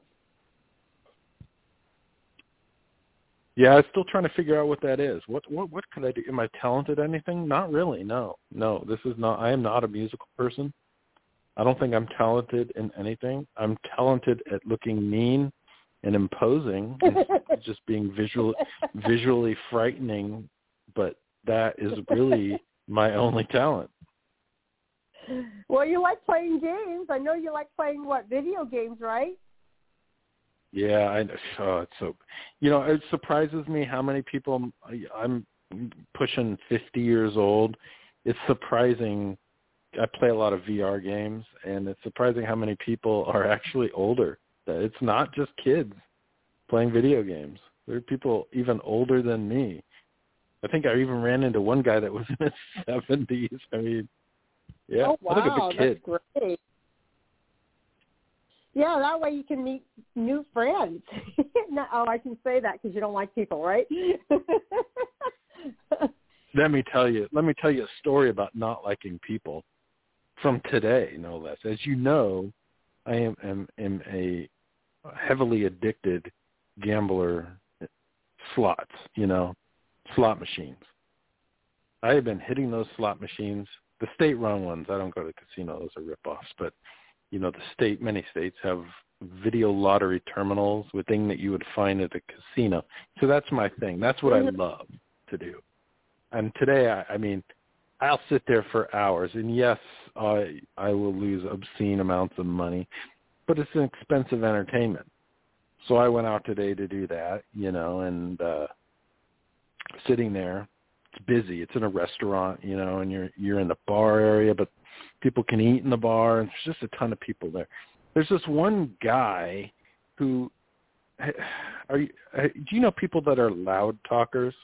Yeah, I'm still trying to figure out what that is. What what what could I do? Am I talented at anything? Not really. No, no. This is not. I am not a musical person. I don't think I'm talented in anything. I'm talented at looking mean and imposing, [laughs] and just being visual visually frightening. But that is really my only talent. Well, you like playing games. I know you like playing what video games, right? Yeah, I. Oh, it's so. You know, it surprises me how many people. Um, I'm pushing 50 years old. It's surprising. I play a lot of VR games, and it's surprising how many people are actually older. It's not just kids playing video games. There are people even older than me. I think I even ran into one guy that was in his [laughs] 70s. I mean, yeah, oh I look wow, a big kid. that's great. Yeah, that way you can meet new friends. [laughs] no, oh, I can say that because you don't like people, right? [laughs] let me tell you let me tell you a story about not liking people from today no less as you know i am am, am a heavily addicted gambler slots you know slot machines i have been hitting those slot machines the state run ones i don't go to casino those are rip offs but you know the state many states have video lottery terminals with thing that you would find at a casino. So that's my thing. That's what i love to do. And today I, I mean I'll sit there for hours. And yes I I will lose obscene amounts of money but it's an expensive entertainment. So I went out today to do that you know and uh sitting there it's busy. It's in a restaurant you know and you're you're in the bar area but people can eat in the bar and there's just a ton of people there there's this one guy who are you uh, do you know people that are loud talkers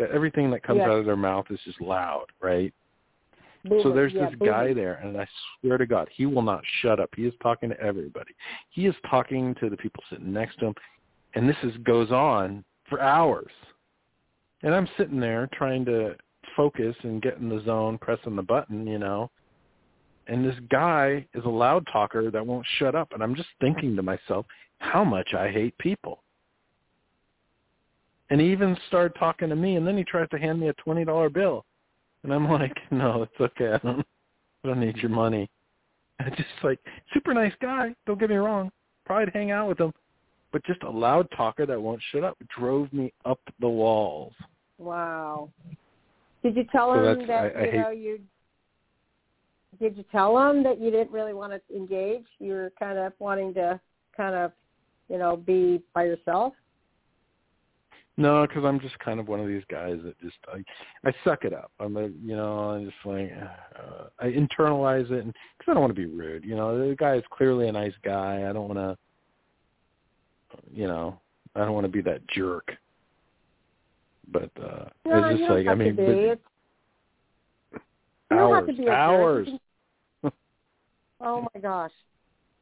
that everything that comes Yes. out of their mouth is just loud, right? So there's yeah, this guy there, and I swear to God, he will not shut up. He is talking to everybody. He is talking to the people sitting next to him, and this is goes on for hours. And I'm sitting there trying to focus and get in the zone, pressing the button, you know. And this guy is a loud talker that won't shut up, and I'm just thinking to myself how much I hate people. And he even started talking to me, and then he tries to hand me a twenty dollar bill. And I'm [laughs] like, no, it's okay. I don't, I don't need your money. And just like super nice guy. Don't get me wrong. Probably hang out with him, but just a loud talker that won't shut up drove me up the walls. Wow. Did you tell So him that I- I you know you? Did you tell him that you didn't really want to engage? You were kind of wanting to kind of, you know, be by yourself. No, because I'm just kind of one of these guys that just I I suck it up. I'm a you know I'm just like uh, I internalize it and because I don't want to be rude. You know the guy is clearly a nice guy. I don't want to you know I don't want to be that jerk. But uh No, it's just like I mean but It's, you don't have hours to be a jerk. hours. Oh my gosh.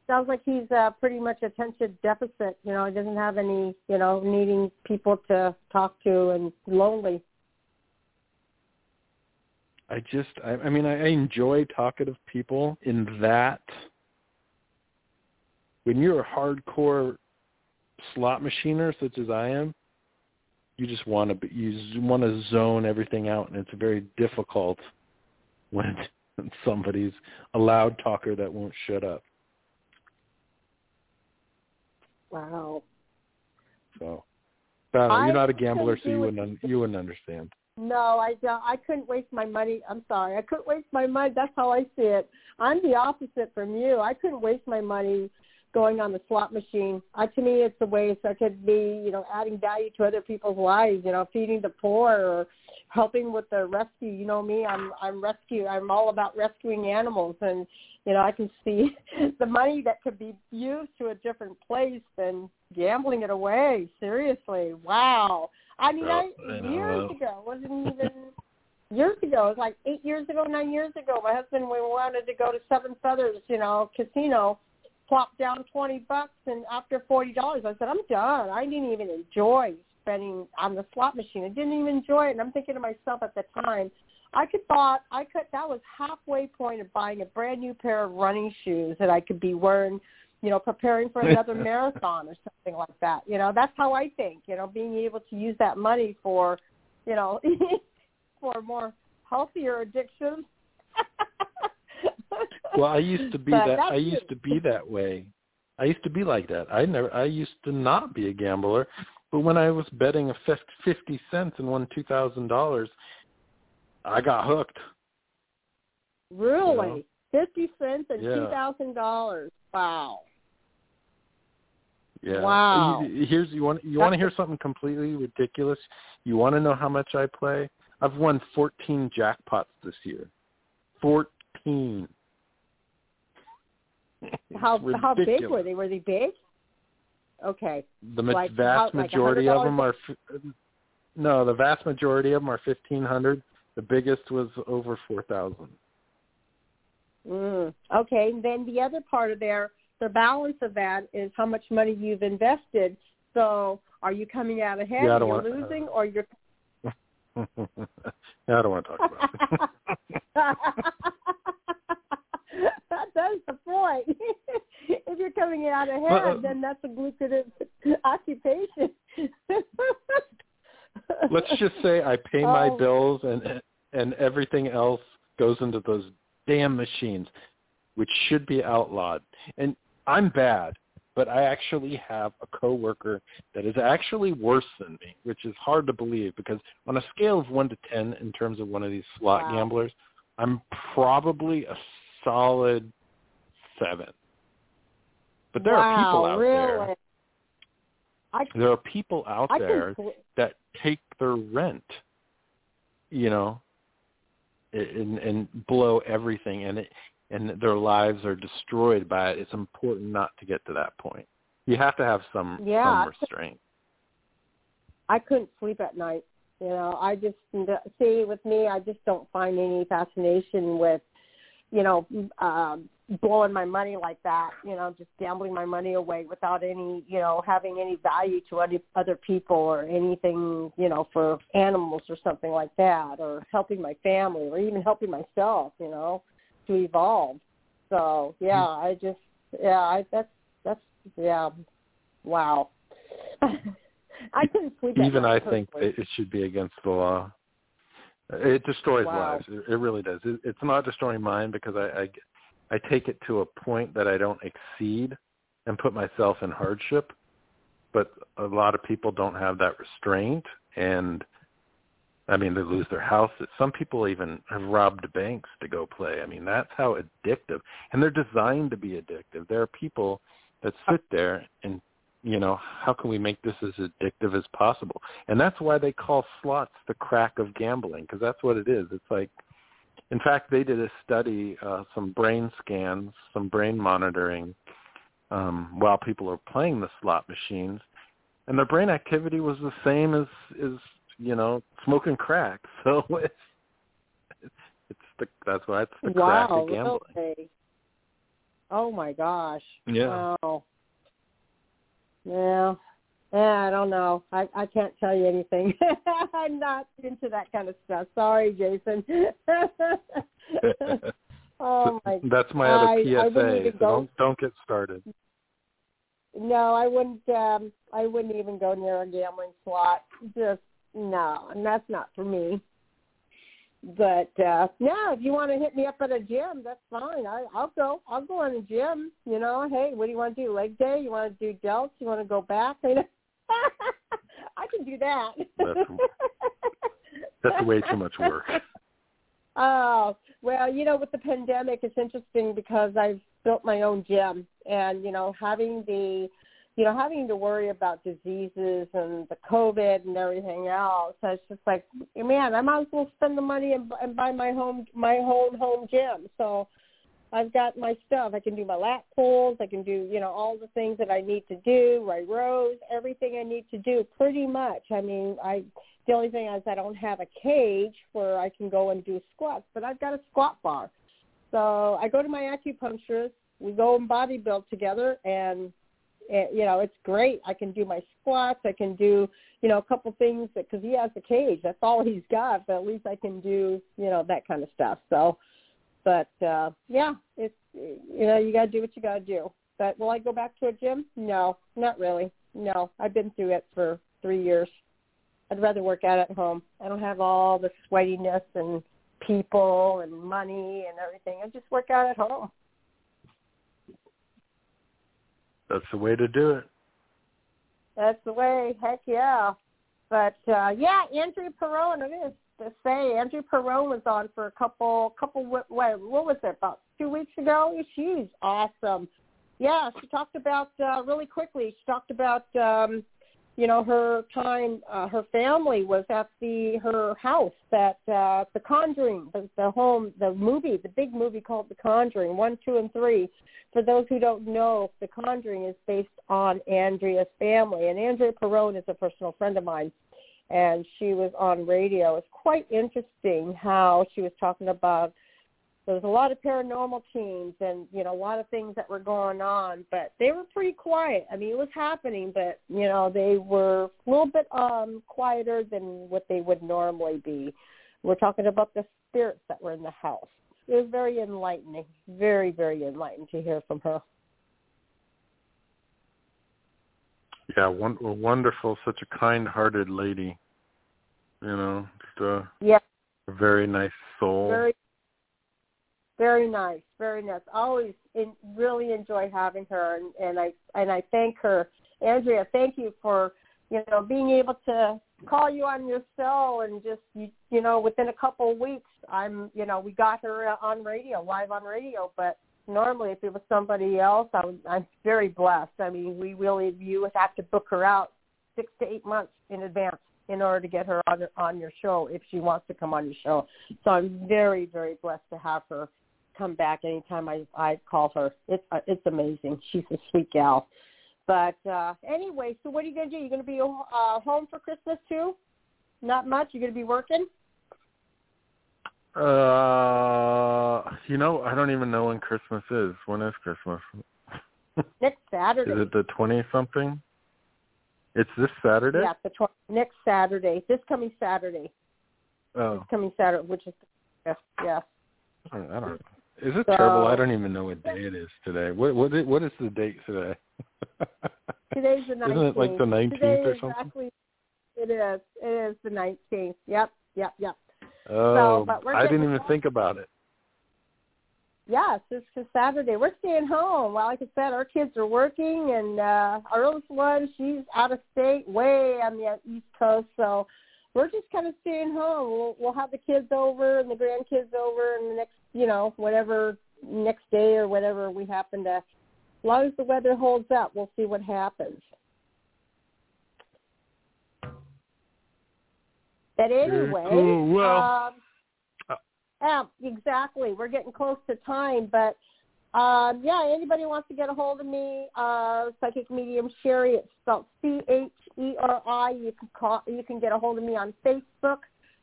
Sounds like he's uh, pretty much attention deficit. You know, he doesn't have any, you know, needing people to talk to and lonely. I just I, I mean I, I enjoy talkative people in that when you're a hardcore slot machiner such as I am, you just want to be, you want to zone everything out, and it's very difficult when [laughs] somebody's a loud talker that won't shut up. Wow. So, I I you're not a gambler, so you wouldn't un- you wouldn't understand. No, I don't. I couldn't waste my money. I'm sorry. I couldn't waste my money. That's how I see it. I'm the opposite from you. I couldn't waste my money going on the slot machine. Uh, to me, it's a waste. I could be, you know, adding value to other people's lives. You know, feeding the poor or helping with the rescue. You know me. I'm I'm rescue. I'm all about rescuing animals, and you know, I can see [laughs] the money that could be used to a different place than gambling it away. Seriously, wow. I mean, Well, I, I years ago wasn't [laughs] even years ago. It was like eight years ago, nine years ago. My husband, we wanted to go to Seven Feathers, you know, casino, plopped down twenty bucks, and after forty dollars, I said, I'm done. I didn't even enjoy spending on the slot machine. I didn't even enjoy it. And I'm thinking to myself at the time, I could bought, I could. That was halfway point of buying a brand new pair of running shoes that I could be wearing you know, preparing for another [laughs] marathon or something like that. You know, that's how I think, you know, being able to use that money for, you know, [laughs] for more healthier addictions. [laughs] Well, I used to be But that. I used it. to be that way. I used to be like that. I never. I used to not be a gambler, but when I was betting a fif- fifty cents and won two thousand dollars, I got hooked. Really? Fifty cents and Yeah. two thousand dollars. Wow. Yeah. Wow. You- Here's you want you want to hear something completely ridiculous. You want to know how much I play? I've won fourteen jackpots this year. Fourteen. How how big were they? Were they big? Okay. The ma- Like, vast like majority of $100 them are. f- No, the vast majority of them are fifteen hundred. The biggest was over four thousand. Mm. Okay. And then the other part of there, the balance of that is how much money you've invested. So are you coming out ahead? Yeah, I don't you're want- losing, or you're [laughs] I don't want to talk about [laughs] it. that's the point. [laughs] if you're coming out ahead, Well, uh, then that's a lucrative [laughs] occupation. [laughs] Let's just say I pay my Oh. bills and and everything else goes into those damn machines, which should be outlawed. And I'm bad, but I actually have a coworker that is actually worse than me, which is hard to believe because on a scale of one to ten in terms of one of these slot Wow. gamblers, I'm probably a solid seven. But there wow, are people out really? there. I, There are people out I there can, that take their rent, you know, and and blow everything, and it and their lives are destroyed by it. It's important not to get to that point. You have to have some Yeah. some restraint. I couldn't sleep at night. You know, I just see with me, I just don't find any fascination with, you know, um, blowing my money like that. You know, just gambling my money away without any, you know, having any value to other other people or anything, you know, for animals or something like that, or helping my family or even helping myself. You know, to evolve. So yeah, mm-hmm. I just yeah, I that's that's yeah, wow. [laughs] I couldn't sleep. Even I think it should be against the law. It destroys wow. lives. It, it really does. It, it's not destroying mine because I, I I take it to a point that I don't exceed and put myself in hardship. But a lot of people don't have that restraint, and I mean they lose their houses. Some people even have robbed banks to go play. I mean that's how addictive, and they're designed to be addictive. There are people that sit there and you know, how can we make this as addictive as possible? And that's why they call slots the crack of gambling because that's what it is. It's like, in fact, they did a study, uh, some brain scans, some brain monitoring um, while people are playing the slot machines, and their brain activity was the same as, as you know, smoking crack. [laughs] So it's it's the that's why it's the wow, crack of gambling. Okay. Oh my gosh. Yeah. Wow. Yeah. Yeah, I don't know. I I can't tell you anything. [laughs] I'm not into that kind of stuff. Sorry, Jason. [laughs] oh my. [laughs] That's my other PSA. So don't don't get started. No, I wouldn't. um I wouldn't even go near a gambling slot. Just no, and that's not for me. But uh yeah, if you want to hit me up at a gym, that's fine. I I'll go. I'll go in a gym. You know, hey, what do you want to do? Leg day? You want to do delts? You want to go back? You [laughs] know, I can do that. That's, that's way too much work. [laughs] Oh well, you know, with the pandemic, it's interesting because I've built my own gym, and you know, having the you know, having to worry about diseases and the COVID and everything else, it's just like, man, I might as well spend the money and, and buy my home, my own home gym. So I've got my stuff. I can do my lat pulls. I can do, you know, all the things that I need to do, my rows, everything I need to do pretty much. I mean, I, the only thing is I don't have a cage where I can go and do squats, but I've got a squat bar. So I go to my acupuncturist. We go and body build together and it, you know, it's great. I can do my squats. I can do, you know, a couple things because he has the cage. That's all he's got. But at least I can do, you know, that kind of stuff. So, but uh yeah, it's you know, you got to do what you got to do. But will I go back to a gym? No, not really. No, I've been through it for three years. I'd rather work out at home. I don't have all the sweatiness and people and money and everything. I just work out at home. That's the way to do it. That's the way. Heck yeah. But uh yeah, Andrea Perron. It is to say Andrea Perron was on for a couple couple what what was it about two weeks ago? She's awesome. Yeah, she talked about uh, really quickly. She talked about um, you know her time. Uh, her family was at the her house that uh, The Conjuring, the, the home, the movie, the big movie called The Conjuring, one, two, and three for those who don't know, The Conjuring is based on Andrea's family, and Andrea Perron is a personal friend of mine, and she was on radio. It's quite interesting how she was talking about there was a lot of paranormal teams and you know a lot of things that were going on, but they were pretty quiet. I mean, it was happening, but you know they were a little bit um quieter than what they would normally be. We're talking about the spirits that were in the house it was very enlightening, very, very enlightening to hear from her. Yeah, one, wonderful, such a kind-hearted lady. You know, just a, yeah. a very nice soul. Very, very nice, very nice. Always in, really enjoy having her, and, and I and I thank her, Andrea. Thank you for you know being able to call you on your cell and just you, you know within a couple of weeks i'm you know we got her on radio live on radio but normally if it was somebody else i would, i'm very blessed i mean we really you would have to book her out six to eight months in advance in order to get her on on your show if she wants to come on your show so i'm very very blessed to have her come back anytime i i call her it's uh, it's amazing she's a sweet gal but uh, anyway, so what are you going to do? You're going to be uh, home for Christmas too? Not much. You're going to be working. Uh, you know, I don't even know when Christmas is. When is Christmas? [laughs] Next Saturday. Is it the twenty something? It's this Saturday. Yeah, the tw- next Saturday. This coming Saturday. Oh, This coming Saturday, which is yes, yes. I don't know. Is it So- terrible? I don't even know what day it is today. What what is, what is the date today? [laughs] Today's the 19th. Isn't it like the 19th or something? Actually, it is. It is the 19th. Yep, yep, yep. oh, but I didn't even think about it. Yes, it's just Saturday. We're staying home. Well, like I said, our kids are working, and uh, our oldest one, she's out of state, way on the East Coast. So we're just kind of staying home. We'll, we'll have the kids over and the grandkids over, and the next, you know, whatever next day or whatever we happen to. As long as the weather holds up, we'll see what happens. But anyway, cool. Well, um, yeah, exactly. We're getting close to time, but um, yeah, anybody wants to get a hold of me, uh, psychic medium Cheri. It's spelled C H E R I. You can call. You can get a hold of me on Facebook,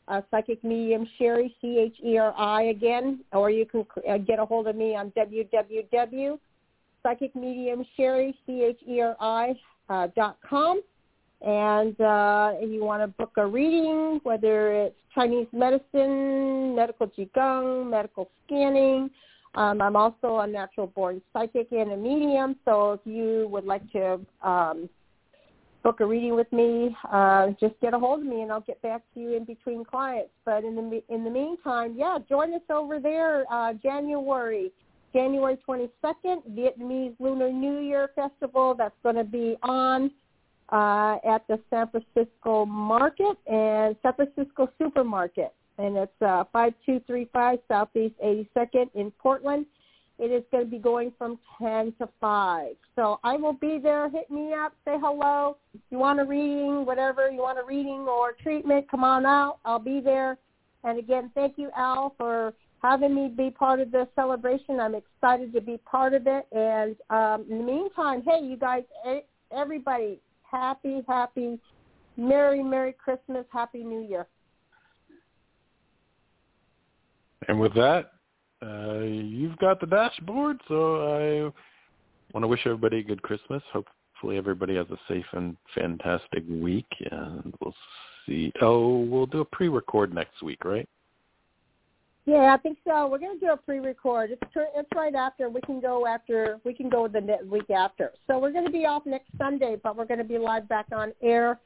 uh, psychic medium Cheri C H E R I again, or you can uh, get a hold of me on www psychic C H E R I uh, dot com and uh, if you want to book a reading, whether it's Chinese medicine, medical qigong, medical scanning, um, I'm also a natural born psychic and a medium. So if you would like to um, book a reading with me, uh, just get a hold of me and I'll get back to you in between clients. But in the in the meantime, yeah, join us over there uh, January. January 22nd, Vietnamese Lunar New Year Festival. That's going to be on uh, at the San Francisco Market and San Francisco Supermarket, and it's uh, 5235 Southeast 82nd in Portland. It is going to be going from 10 to 5. So I will be there. Hit me up. Say hello. If you want a reading, whatever you want a reading or treatment, come on out. I'll be there. And again, thank you, Al, for having me be part of this celebration. I'm excited to be part of it. And um, in the meantime, hey, you guys, everybody, happy, happy, Merry, Merry Christmas, Happy New Year. And with that, uh, you've got the dashboard, so I want to wish everybody a good Christmas. Hopefully everybody has a safe and fantastic week, and we'll see. Oh, we'll do a pre-record next week, right? Yeah, I think so. We're going to do a pre-record. It's it's right after. We can go after. We can go the week after. So we're going to be off next Sunday, but we're going to be live back on air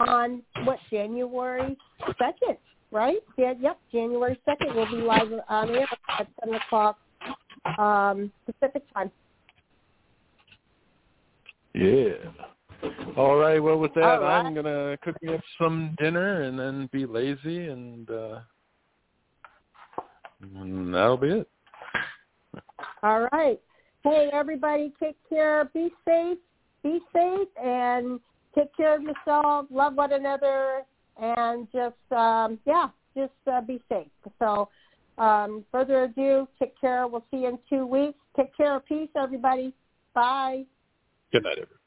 on what January second, right? Yeah, yep, January second. We'll be live on air at seven o'clock um, Pacific time. Yeah. All right. Well, with that, right. I'm gonna cook me up some dinner and then be lazy, and, uh, and that'll be it. All right. Hey, everybody, take care. Be safe. Be safe and take care of yourself. Love one another, and just um, yeah, just uh, be safe. So, um, further ado, take care. We'll see you in two weeks. Take care. Peace, everybody. Bye. Good night, everybody.